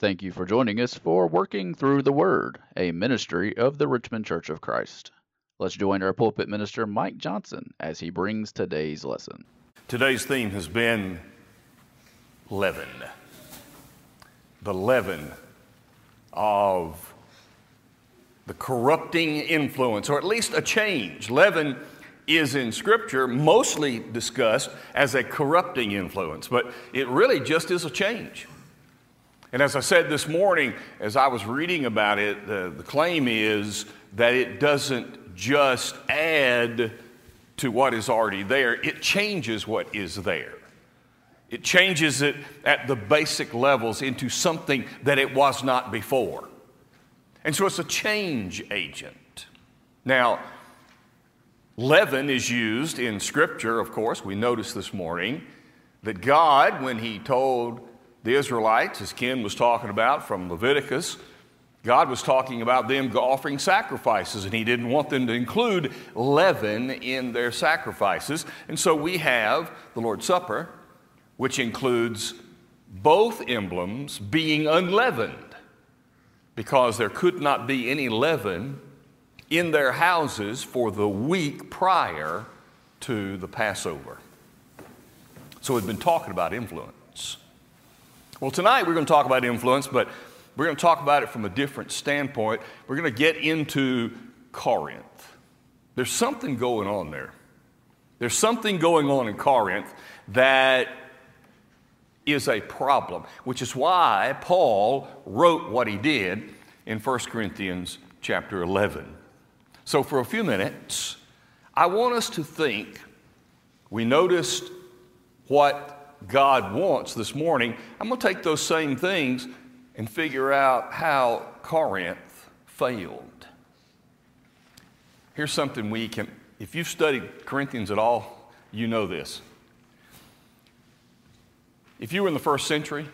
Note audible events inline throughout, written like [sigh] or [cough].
Thank you for joining us for Working Through the Word, a ministry of the Richmond Church of Christ. Let's join our pulpit minister, Mike Johnson, as he brings today's lesson. Today's theme has been leaven. The leaven of the corrupting influence, or at least a change. Leaven is in Scripture mostly discussed as a corrupting influence, but it really just is a change. And as I said this morning, as I was reading about it, the, the claim is that it doesn't just add to what is already there, it changes what is there. It changes it at the basic levels into something that it was not before. And so it's a change agent. Now, leaven is used in Scripture, of course. We noticed this morning that God, when He told the Israelites, as Ken was talking about from Leviticus, God was talking about them offering sacrifices, and He didn't want them to include leaven in their sacrifices. And so we have the Lord's Supper, which includes both emblems being unleavened, because there could not be any leaven in their houses for the week prior to the Passover. So we've been talking about influence. Well, tonight we're going to talk about influence, but we're going to talk about it from a different standpoint. We're going to get into Corinth. There's something going on there. There's something going on in Corinth that is a problem, which is why Paul wrote what he did in 1 Corinthians chapter 11. So, for a few minutes, I want us to think. We noticed what God wants this morning. I'm going to take those same things and figure out how Corinth failed. Here's something we can, if you've studied Corinthians at all, you know this. If you were in the first century,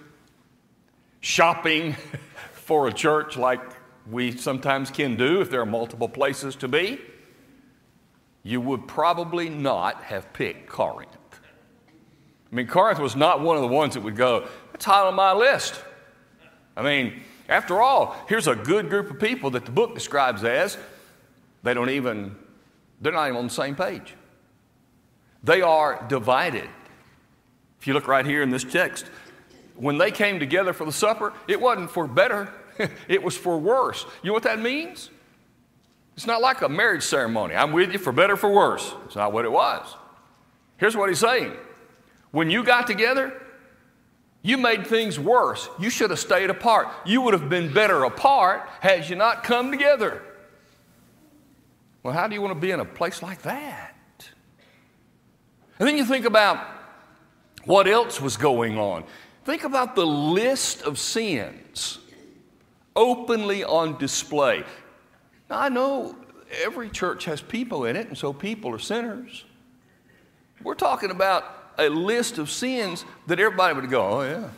shopping [laughs] for a church like we sometimes can do if there are multiple places to be, you would probably not have picked Corinth. I mean, Corinth was not one of the ones that would go, that's high on my list. I mean, after all, here's a good group of people that the book describes as they don't even, they're not even on the same page. They are divided. If you look right here in this text, when they came together for the supper, it wasn't for better, [laughs] it was for worse. You know what that means? It's not like a marriage ceremony. I'm with you for better, for worse. It's not what it was. Here's what he's saying when you got together, you made things worse. You should have stayed apart. You would have been better apart had you not come together. Well, how do you want to be in a place like that? And then you think about what else was going on. Think about the list of sins openly on display. Now, I know every church has people in it, and so people are sinners. We're talking about a list of sins that everybody would go, oh, yeah.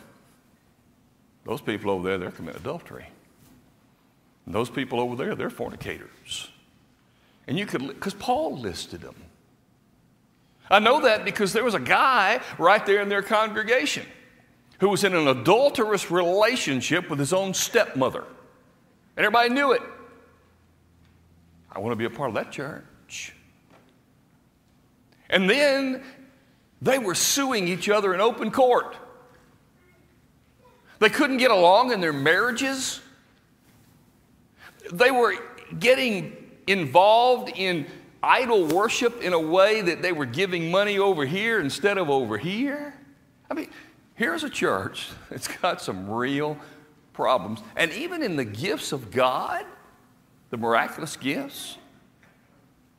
Those people over there, they're committing adultery. And those people over there, they're fornicators. And you could, because Paul listed them. I know that because there was a guy right there in their congregation who was in an adulterous relationship with his own stepmother. And everybody knew it. I want to be a part of that church. And then they were suing each other in open court. They couldn't get along in their marriages. They were getting involved in idol worship in a way that they were giving money over here instead of over here. I mean, here's a church [laughs] that's got some real problems. And even in the gifts of God, the miraculous gifts,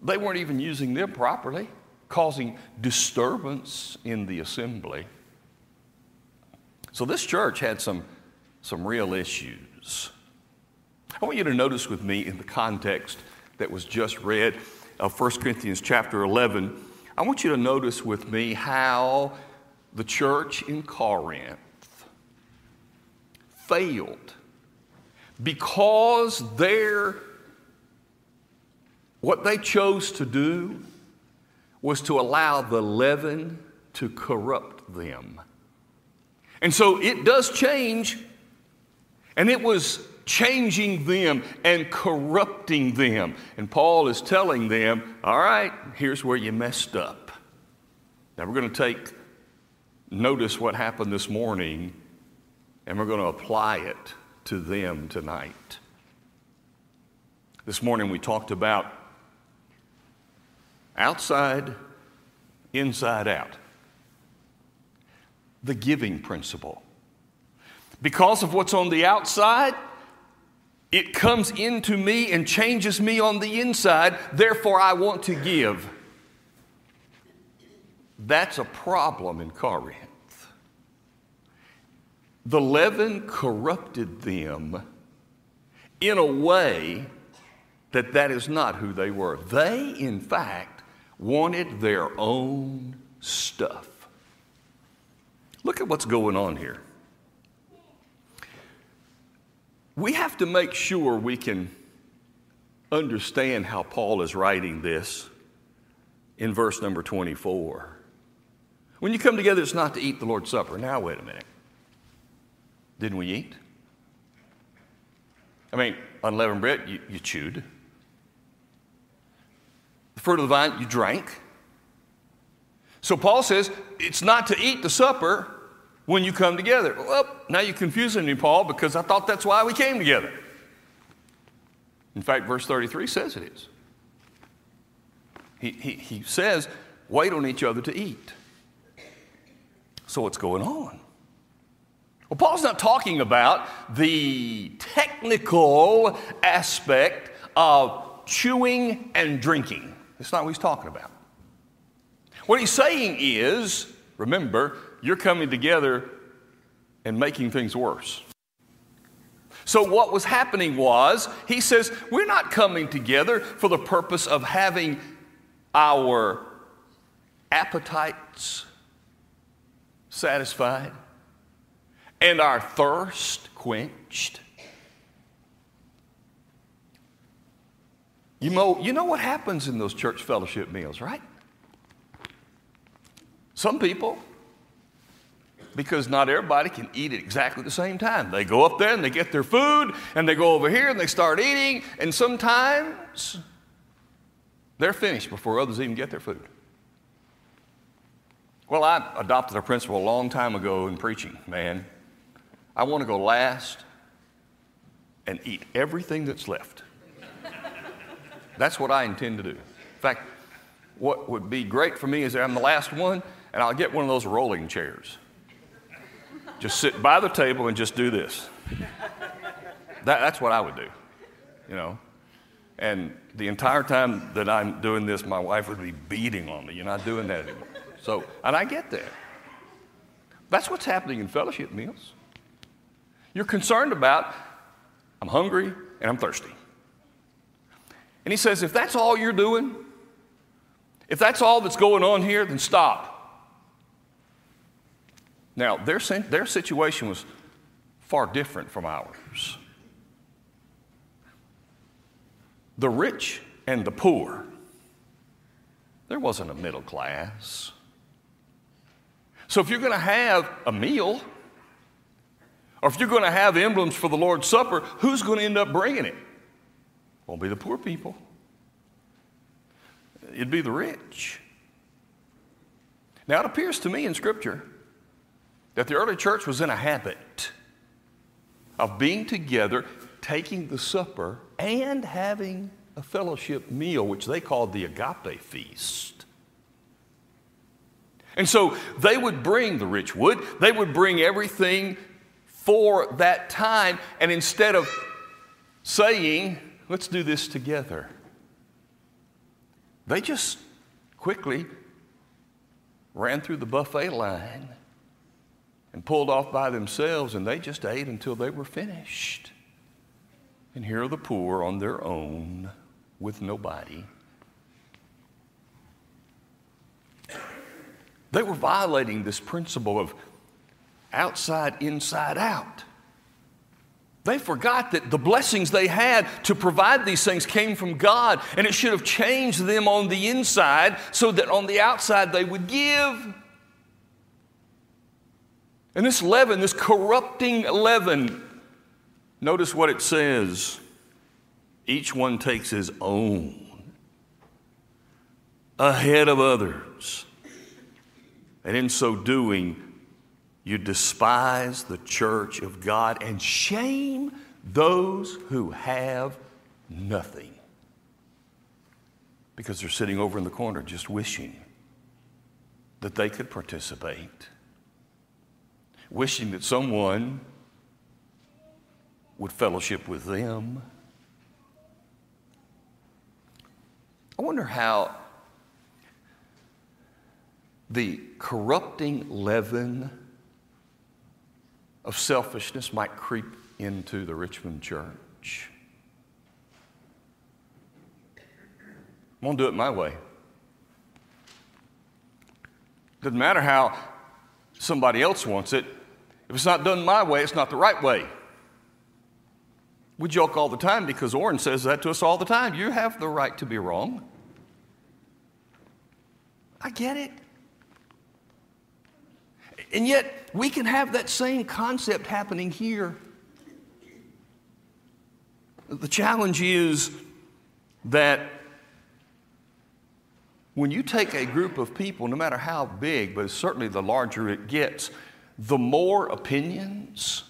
they weren't even using them properly causing disturbance in the assembly. So this church had some, some real issues. I want you to notice with me in the context that was just read of 1 Corinthians chapter 11, I want you to notice with me how the church in Corinth failed because their what they chose to do was to allow the leaven to corrupt them. And so it does change. And it was changing them and corrupting them. And Paul is telling them, all right, here's where you messed up. Now we're going to take notice what happened this morning and we're going to apply it to them tonight. This morning we talked about outside, inside out. The giving principle. Because of what's on the outside, it comes into me and changes me on the inside, therefore I want to give. That's a problem in Corinth. The leaven corrupted them in a way that that is not who they were. They, in fact, wanted their own stuff. Look at what's going on here. We have to make sure we can understand how Paul is writing this in verse number 24. When you come together, it's not to eat the Lord's Supper. Now, wait a minute. Didn't we eat? I mean, unleavened bread, you, you chewed. The fruit of the vine, you drank. So Paul says it's not to eat the supper, when you come together. Well, now you're confusing me, Paul, because I thought that's why we came together. In fact, verse 33 says it is. He, he, he says, wait on each other to eat. So what's going on? Well, Paul's not talking about the technical aspect of chewing and drinking. That's not what he's talking about. What he's saying is, remember, you're coming together and making things worse. So, what was happening was, he says, we're not coming together for the purpose of having our appetites satisfied and our thirst quenched. You know, you know what happens in those church fellowship meals, right? Some people because not everybody can eat at exactly the same time. They go up there and they get their food, and they go over here and they start eating, and sometimes they're finished before others even get their food. Well, I adopted a principle a long time ago in preaching, man. I want to go last and eat everything that's left. That's what I intend to do. In fact, what would be great for me is I'm the last one, and I'll get one of those rolling chairs. Just sit by the table and just do this. That, that's what I would do, you know. And the entire time that I'm doing this, my wife would be beating on me. You're not doing that anymore. So, and I get that. That's what's happening in fellowship meals. You're concerned about, I'm hungry and I'm thirsty. And he says, if that's all you're doing, if that's all that's going on here, then stop. Now, their, their situation was far different from ours. The rich and the poor, there wasn't a middle class. So, if you're going to have a meal, or if you're going to have emblems for the Lord's Supper, who's going to end up bringing it? Won't be the poor people, it'd be the rich. Now, it appears to me in Scripture that the early church was in a habit of being together, taking the supper, and having a fellowship meal, which they called the agape feast. And so they would bring the rich wood, they would bring everything for that time, and instead of saying, let's do this together, they just quickly ran through the buffet line and pulled off by themselves, and they just ate until they were finished. And here are the poor on their own with nobody. They were violating this principle of outside, inside out. They forgot that the blessings they had to provide these things came from God, and it should have changed them on the inside so that on the outside they would give. And this leaven, this corrupting leaven, Notice what it says. Each one takes his own ahead of others. And in so doing, you despise the church of God and shame those who have nothing. Because they're sitting over in the corner just wishing that they could participate, wishing that someone would fellowship with them. I wonder how the corrupting leaven of selfishness might creep into the Richmond church. I'm going to do it my way. Doesn't matter how somebody else wants it. If it's not done my way, it's not the right way. We joke all the time because Orrin says that to us all the time. You have the right to be wrong. I get it. And yet, we can have that same concept happening here. The challenge is that when you take a group of people, no matter how big, but certainly the larger it gets, the more opinions,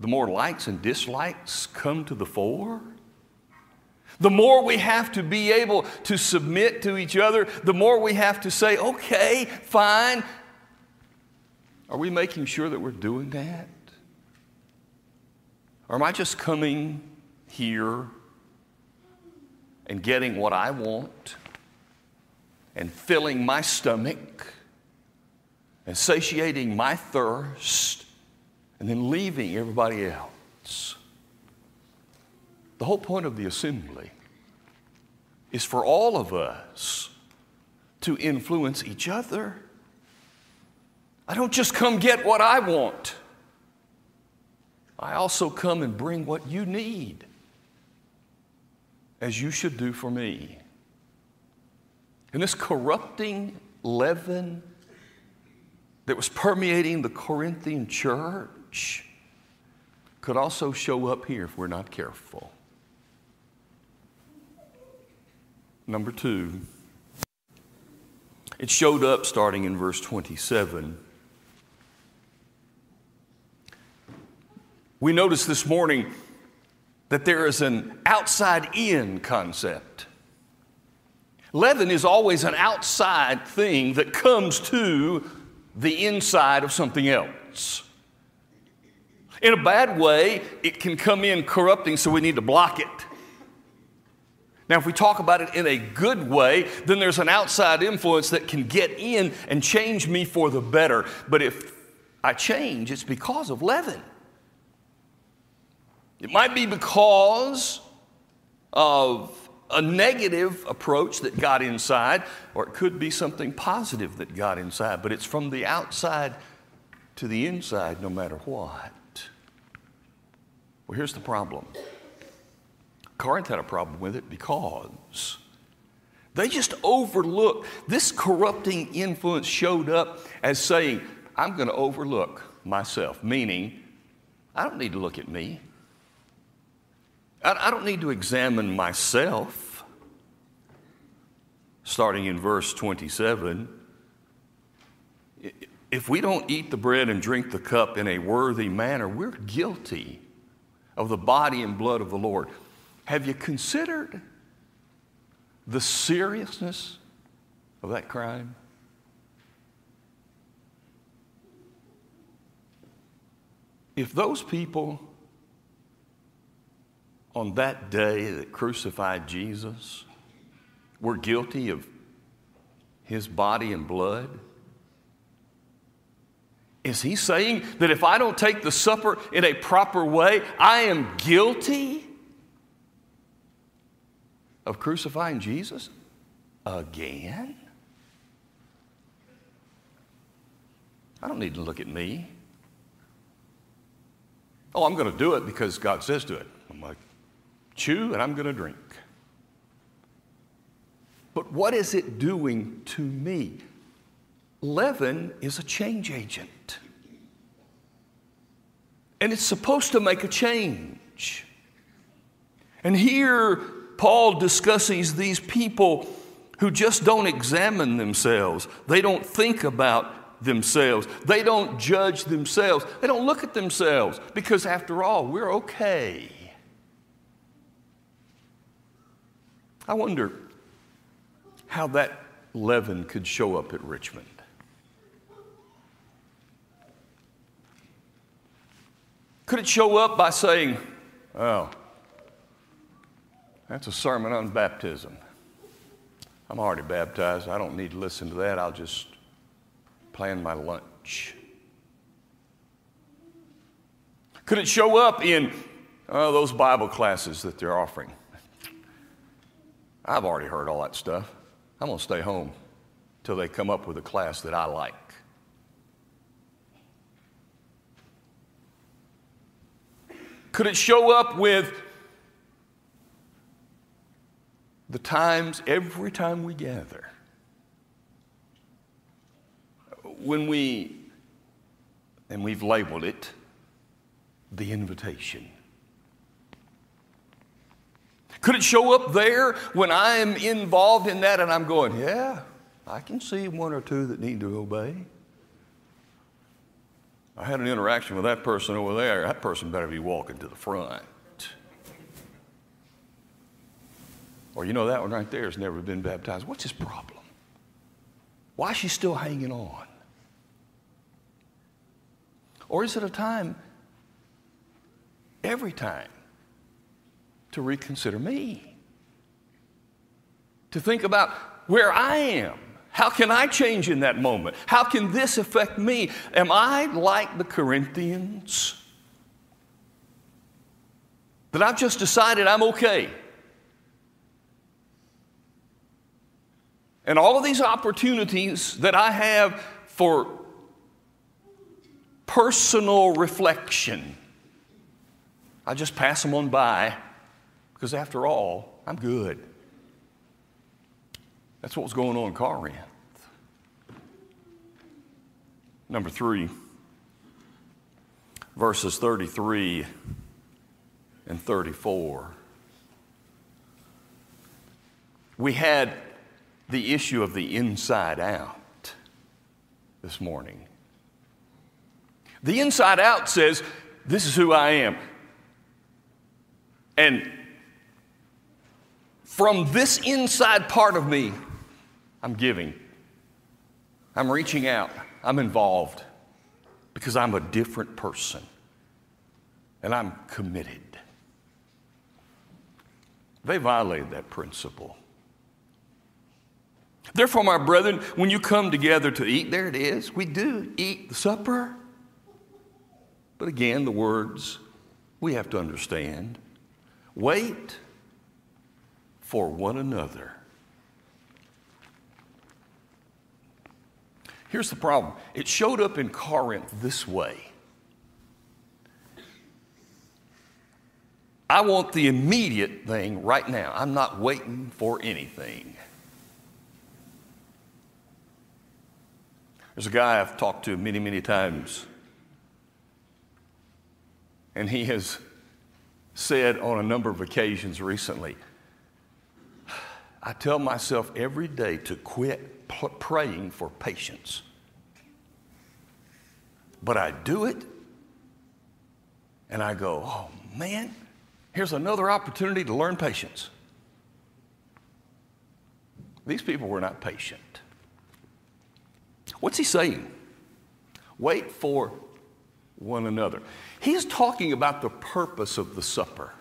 the more likes and dislikes come to the fore. The more we have to be able to submit to each other, the more we have to say, okay, fine, are we making sure that we're doing that? Or am I just coming here and getting what I want and filling my stomach and satiating my thirst and then leaving everybody else? The whole point of the assembly is for all of us to influence each other I don't just come get what I want, I also come and bring what you need, as you should do for me. And this corrupting leaven that was permeating the Corinthian church could also show up here if we're not careful. Number two, it showed up starting in verse 27 We noticed this morning that there is an outside in concept. Leaven is always an outside thing that comes to the inside of something else. In a bad way, it can come in corrupting, so we need to block it. Now, if we talk about it in a good way, then there's an outside influence that can get in and change me for the better. But if I change, it's because of leaven. It might be because of a negative approach that got inside, or it could be something positive that got inside, but it's from the outside to the inside no matter what. Well, here's the problem Corinth had a problem with it because they just overlooked this corrupting influence showed up as saying, I'm going to overlook myself, meaning, I don't need to look at me. I, don't need to examine myself. Starting in verse 27, if we don't eat the bread and drink the cup in a worthy manner, we're guilty of the body and blood of the Lord. Have you considered the seriousness of that crime? If those people on that day that crucified Jesus were guilty of his body and blood? Is he saying that if I don't take the supper in a proper way, I am guilty of crucifying Jesus again? I don't need to look at me. Oh, I'm going to do it because God says to it. I'm like, chew and I'm going to drink. But what is it doing to me? Leaven is a change agent. And it's supposed to make a change. And here, Paul discusses these people who just don't examine themselves. They don't think about themselves. They don't judge themselves. They don't look at themselves because, after all, we're okay. I wonder how that leaven could show up at Richmond. Could it show up by saying, Oh, that's a sermon on baptism? I'm already baptized. I don't need to listen to that. I'll just plan my lunch. Could it show up in oh, those Bible classes that they're offering? I've already heard all that stuff. I'm going to stay home till they come up with a class that I like. Could it show up with the times, every time we gather, when we, and we've labeled it, the invitation. Could it show up there when I am involved in that and I'm going, yeah, I can see one or two that need to obey? I had an interaction with that person over there. That person better be walking to the front. Or you know, that one right there has never been baptized. What's his problem? Why is she still hanging on? Or is it a time, every time, to reconsider me? To think about where I am. How can I change in that moment? How can this affect me? Am I like the Corinthians? That I've just decided I'm okay. And all of these opportunities that I have for personal reflection, I just pass them on by because, after all, I'm good. That's what was going on in Corinth. Number three, verses 33 and 34. We had the issue of the inside out this morning. The inside out says, This is who I am. And from this inside part of me, I'm giving. I'm reaching out. I'm involved because I'm a different person and I'm committed. They violated that principle. Therefore, my brethren, when you come together to eat, there it is. We do eat the supper. But again, the words we have to understand wait for one another. Here's the problem it showed up in Corinth this way. I want the immediate thing right now. I'm not waiting for anything. There's a guy I've talked to many, many times, and he has said on a number of occasions recently, I tell myself every day to quit p- praying for patience. But I do it, and I go, oh man, here's another opportunity to learn patience. These people were not patient. What's he saying? Wait for one another. He's talking about the purpose of the supper.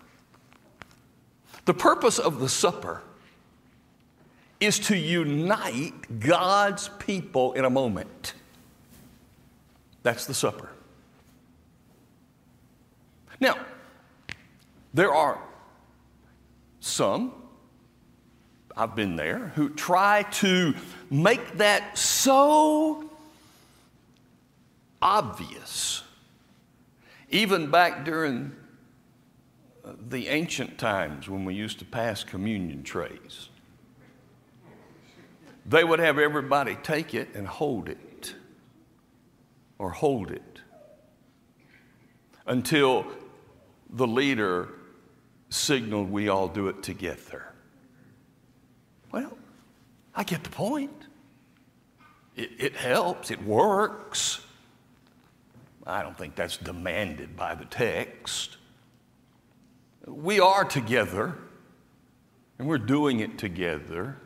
The purpose of the supper is to unite God's people in a moment. That's the supper. Now, there are some I've been there, who try to make that so obvious. Even back during uh, the ancient times when we used to pass communion trays, they would have everybody take it and hold it, or hold it. until the leader signaled we all do it together. Well, I get the point. It, it helps, it works. I don't think that's demanded by the text. We are together, and we're doing it together.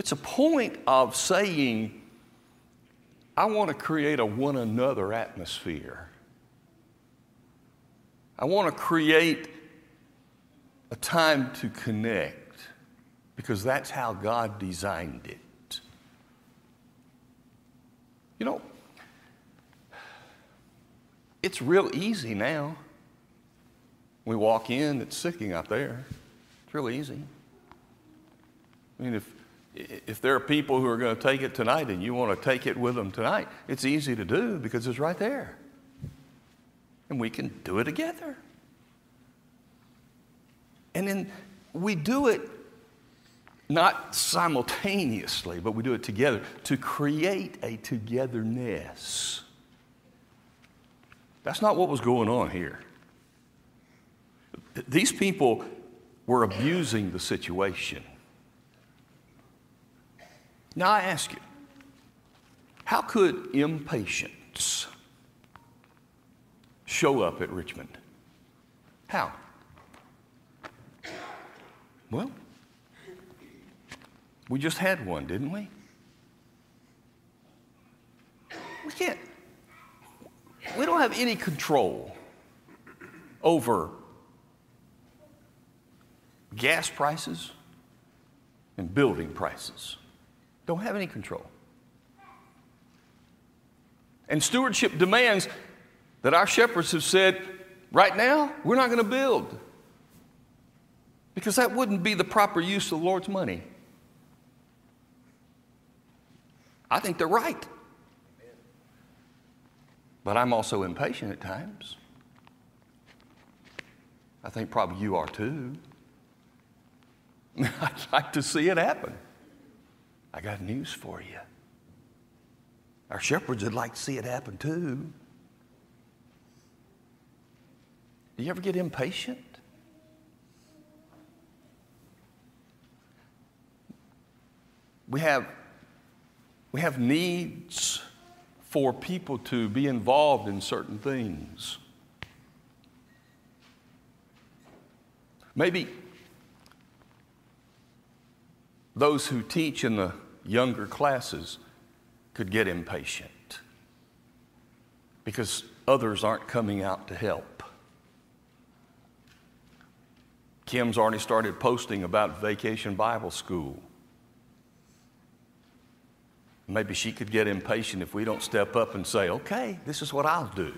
It's a point of saying, I want to create a one another atmosphere. I want to create a time to connect because that's how God designed it. You know, it's real easy now. We walk in, it's sitting out there. It's real easy. I mean, if, if there are people who are going to take it tonight and you want to take it with them tonight, it's easy to do because it's right there. And we can do it together. And then we do it not simultaneously, but we do it together to create a togetherness. That's not what was going on here. These people were abusing the situation. Now I ask you, how could impatience show up at Richmond? How? Well, we just had one, didn't we? We can't, we don't have any control over gas prices and building prices. Don't have any control. And stewardship demands that our shepherds have said, right now, we're not going to build. Because that wouldn't be the proper use of the Lord's money. I think they're right. But I'm also impatient at times. I think probably you are too. [laughs] I'd like to see it happen. I got news for you. Our shepherds would like to see it happen too. Do you ever get impatient? We have we have needs for people to be involved in certain things. Maybe those who teach in the younger classes could get impatient because others aren't coming out to help. Kim's already started posting about Vacation Bible School. Maybe she could get impatient if we don't step up and say, okay, this is what I'll do.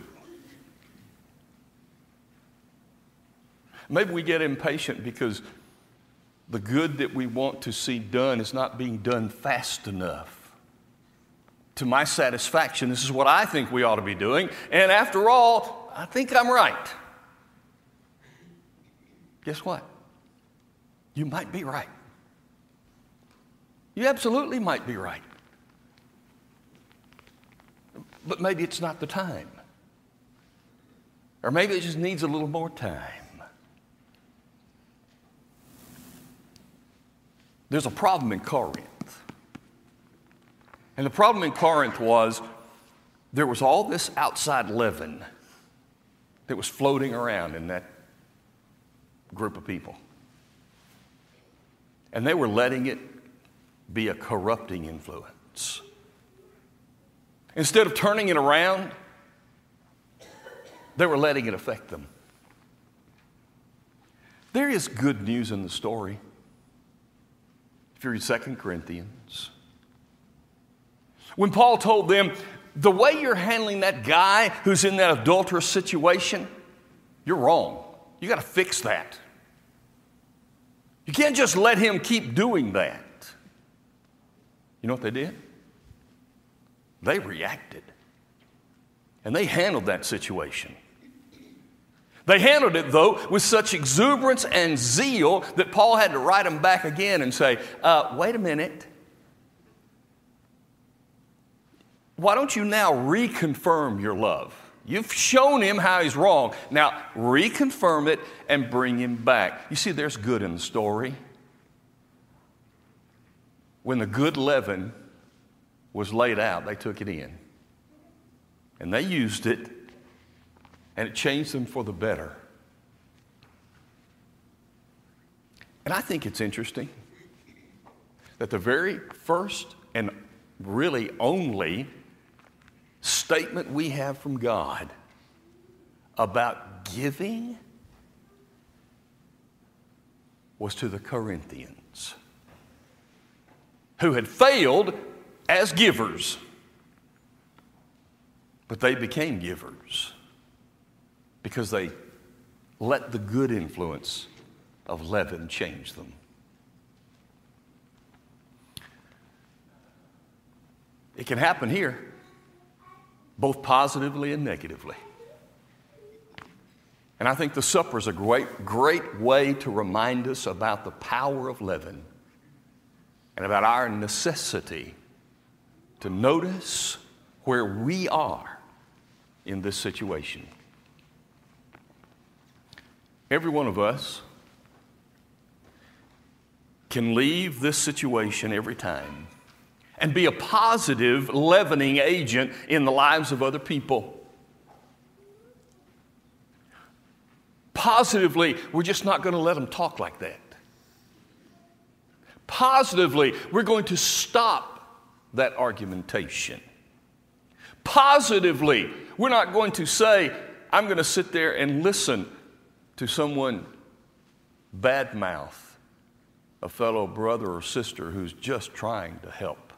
Maybe we get impatient because the good that we want to see done is not being done fast enough. To my satisfaction, this is what I think we ought to be doing, and after all, I think I'm right. Guess what? You might be right. You absolutely might be right but maybe it's not the time. Or maybe it just needs a little more time. There's a problem in Corinth. And the problem in Corinth was there was all this outside leaven that was floating around in that group of people. And they were letting it be a corrupting influence. Instead of turning it around, they were letting it affect them. There is good news in the story. If you read 2 Corinthians, when Paul told them, the way you're handling that guy who's in that adulterous situation, you're wrong. You got to fix that. You can't just let him keep doing that. You know what they did? They reacted. And they handled that situation. They handled it, though, with such exuberance and zeal that Paul had to write them back again and say, uh, wait a minute. why don't you now reconfirm your love? You've shown him how he's wrong. Now reconfirm it and bring him back. You see, there's good in the story. When the good leaven was laid out, they took it in. And they used it, and it changed them for the better. And I think it's interesting that the very first and really only statement we have from God about giving was to the Corinthians who had failed as givers, but they became givers because they let the good influence of leaven change them. It can happen here both positively and negatively. And I think the supper is a great, great way to remind us about the power of leaven and about our necessity to notice where we are in this situation. Every one of us can leave this situation every time and be a positive leavening agent in the lives of other people. Positively, we're just not going to let them talk like that. Positively, we're going to stop that argumentation. Positively, we're not going to say, I'm going to sit there and listen to someone badmouth a fellow brother or sister who's just trying to help.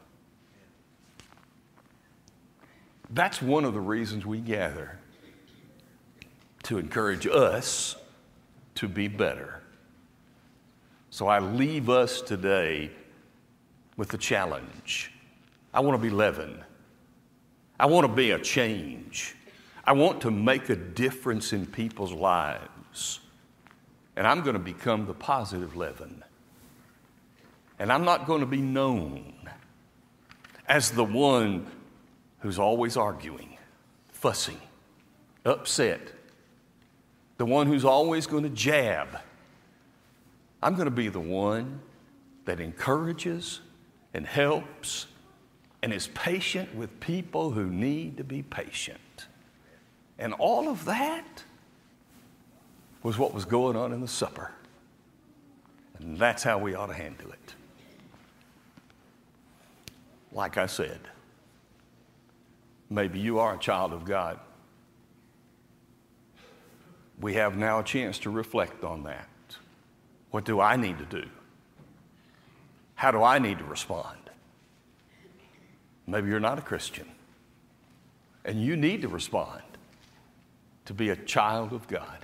That's one of the reasons we gather to encourage us to be better. So I leave us today with the challenge. I want to be leaven. I want to be a change. I want to make a difference in people's lives. And I'm going to become the positive leaven. And I'm not going to be known as the one who's always arguing, fussing, upset, the one who's always going to jab. I'm going to be the one that encourages and helps and is patient with people who need to be patient. And all of that was what was going on in the supper. And that's how we ought to handle it. Like I said, Maybe you are a child of God. We have now a chance to reflect on that. What do I need to do? How do I need to respond? Maybe you're not a Christian and you need to respond to be a child of God.